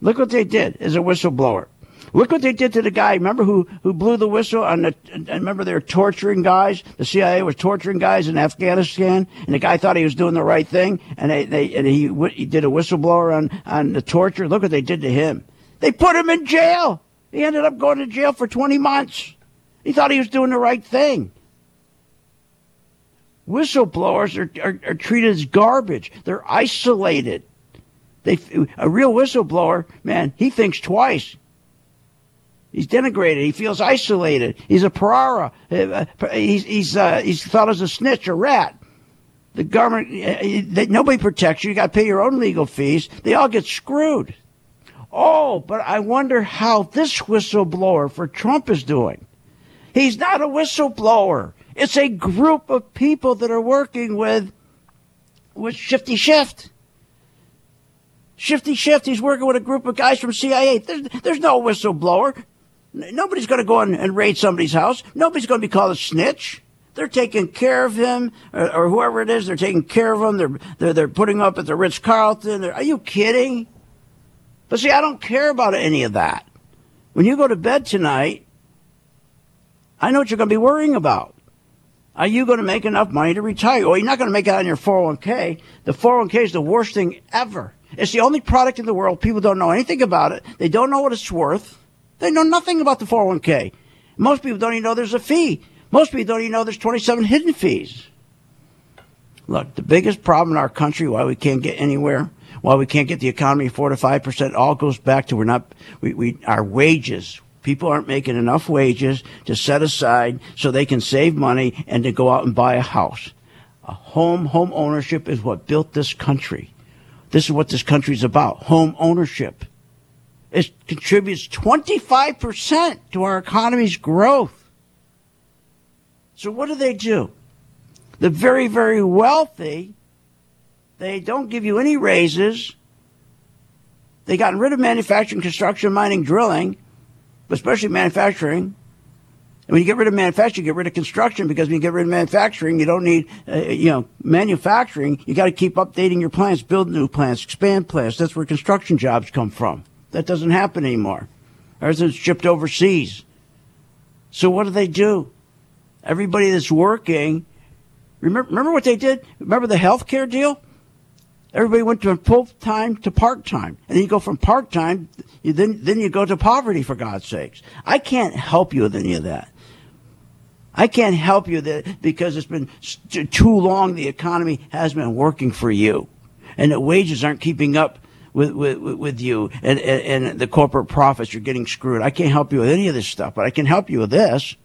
Look what they did as a whistleblower. Look what they did to the guy. Remember who who blew the whistle on the? and Remember they were torturing guys. The CIA was torturing guys in Afghanistan, and the guy thought he was doing the right thing, and they, they and he he did a whistleblower on on the torture. Look what they did to him. They put him in jail. He ended up going to jail for 20 months. He thought he was doing the right thing. Whistleblowers are, are, are treated as garbage. They're isolated. They, a real whistleblower, man, he thinks twice. He's denigrated. He feels isolated. He's a pariah. He's he's uh, he's thought as a snitch, a rat. The government, uh, nobody protects you. You got to pay your own legal fees. They all get screwed. Oh, but I wonder how this whistleblower for Trump is doing. He's not a whistleblower. It's a group of people that are working with with Shifty Schiff. Shifty Schiff, he's working with a group of guys from CIA. There's, there's no whistleblower. Nobody's going to go and raid somebody's house. Nobody's going to be called a snitch. They're taking care of him, or, or whoever it is. They're taking care of him. They're they're, they're putting up at the Ritz Carlton. Are you kidding? But see, I don't care about any of that. When you go to bed tonight, I know what you're going to be worrying about. Are you going to make enough money to retire? Well, you're not going to make it on your 401k. The 401k is the worst thing ever. It's the only product in the world. People don't know anything about it. They don't know what it's worth. They know nothing about the 401k. Most people don't even know there's a fee. Most people don't even know there's 27 hidden fees. Look, the biggest problem in our country, why we can't get anywhere, why we can't get the economy four to five percent, all goes back to we're not we, we our wages People aren't making enough wages to set aside so they can save money and to go out and buy a house. A home, home ownership is what built this country. This is what this country is about. Home ownership. It contributes 25% to our economy's growth. So what do they do? The very, very wealthy, they don't give you any raises. They gotten rid of manufacturing, construction, mining, drilling, but especially manufacturing. And when you get rid of manufacturing, you get rid of construction because when you get rid of manufacturing, you don't need, uh, you know, manufacturing. You got to keep updating your plants, build new plants, expand plants. That's where construction jobs come from. That doesn't happen anymore. Everything's shipped overseas. So what do they do? Everybody that's working, remember, remember what they did? Remember the health care deal? Everybody went from full time to part time, and then you go from part time, then then you go to poverty. For God's sakes, I can't help you with any of that. I can't help you that because it's been too long. The economy has been working for you, and the wages aren't keeping up with with, with you, and, and and the corporate profits. You're getting screwed. I can't help you with any of this stuff, but I can help you with this.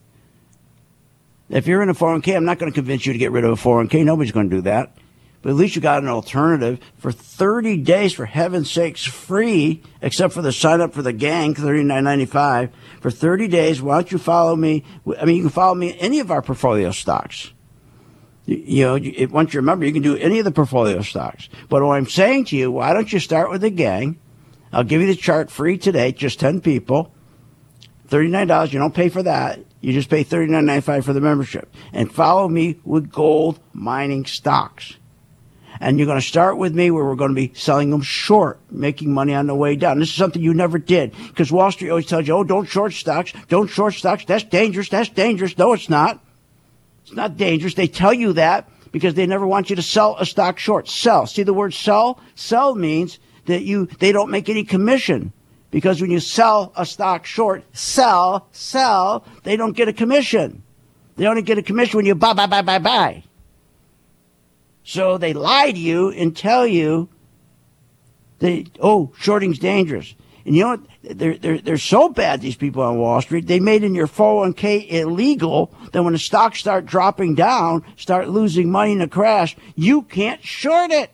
If you're in a 401k, I'm not going to convince you to get rid of a 401k. Nobody's going to do that but at least you got an alternative for 30 days for heaven's sakes free except for the sign up for the gang 39.95 for 30 days why don't you follow me i mean you can follow me any of our portfolio stocks you, know once you remember you can do any of the portfolio stocks but what i'm saying to you why don't you start with the gang i'll give you the chart free today just 10 people $39 you don't pay for that you just pay $39.95 for the membership and follow me with gold mining stocks and you're going to start with me where we're going to be selling them short, making money on the way down. This is something you never did because Wall Street always tells you, oh, don't short stocks, don't short stocks. That's dangerous. That's dangerous. No, it's not. It's not dangerous. They tell you that because they never want you to sell a stock short. Sell. See the word sell? Sell means that you, they don't make any commission because when you sell a stock short, sell, sell, they don't get a commission. They only get a commission when you buy, buy, buy, buy, buy. So they lie to you and tell you that, oh, shorting's dangerous. And you know what? They're, they're, they're so bad, these people on Wall Street, they made in your 401k illegal that when the stocks start dropping down, start losing money in a crash, you can't short it.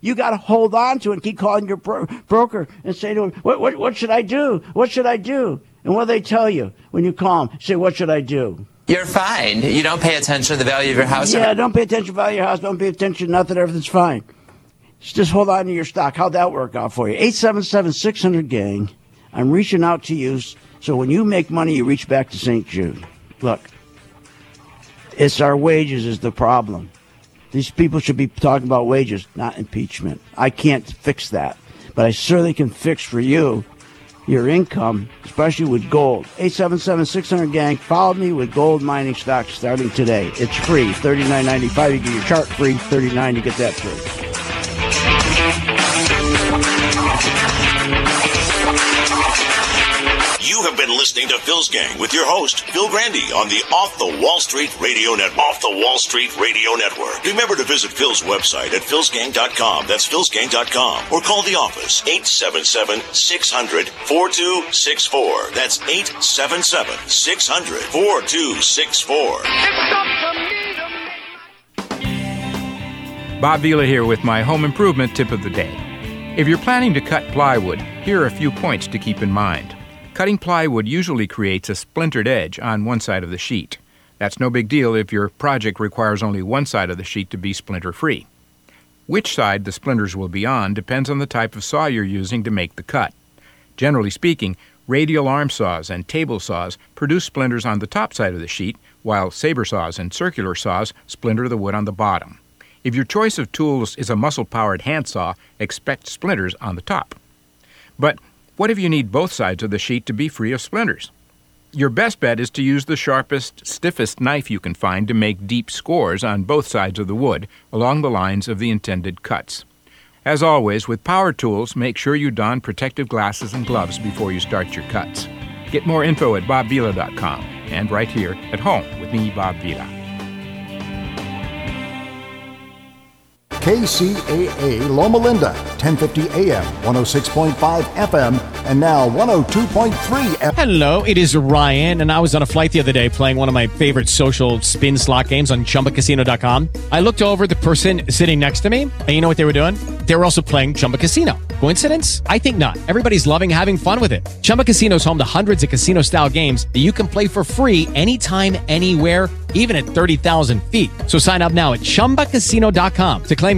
You got to hold on to it and keep calling your bro- broker and say to him, what, what, what should I do? What should I do? And what do they tell you when you call them? Say, what should I do?
You're fine. You don't pay attention to the value of your house.
Yeah, don't pay attention to the value of your house. Don't pay attention to nothing. Everything's fine. Just hold on to your stock. How'd that work out for you? 877 600 gang. I'm reaching out to you. So when you make money, you reach back to St. Jude. Look, it's our wages is the problem. These people should be talking about wages, not impeachment. I can't fix that, but I certainly can fix for you your income, especially with gold. 877-600 gang. Follow me with gold mining stocks starting today. It's free. $39.95. You get your chart free. 39 to get that free.
Been listening to Phil's Gang with your host, Phil Grande, on the Off the Wall Street Radio Net. Off the Wall Street Radio Network. Remember to visit Phil's website at philsgang.com. That's philsgang.com. Or call the office, 877 600 4264. That's 877 600 4264.
Bob Vila here with my home improvement tip of the day. If you're planning to cut plywood, here are a few points to keep in mind. Cutting plywood usually creates a splintered edge on one side of the sheet. That's no big deal if your project requires only one side of the sheet to be splinter free. Which side the splinters will be on depends on the type of saw you're using to make the cut. Generally speaking, radial arm saws and table saws produce splinters on the top side of the sheet, while saber saws and circular saws splinter the wood on the bottom. If your choice of tools is a muscle powered handsaw, expect splinters on the top. But what if you need both sides of the sheet to be free of splinters? Your best bet is to use the sharpest, stiffest knife you can find to make deep scores on both sides of the wood along the lines of the intended cuts. As always, with power tools, make sure you don protective glasses and gloves before you start your cuts. Get more info at bobvila.com and right here at home with me, Bob Vila.
KCAA Loma Linda, 1050 AM, 106.5 FM, and now 102.3 FM.
Hello, it is Ryan, and I was on a flight the other day playing one of my favorite social spin slot games on chumbacasino.com. I looked over the person sitting next to me, and you know what they were doing? They were also playing Chumba Casino. Coincidence? I think not. Everybody's loving having fun with it. Chumba Casino is home to hundreds of casino style games that you can play for free anytime, anywhere, even at 30,000 feet. So sign up now at chumbacasino.com to claim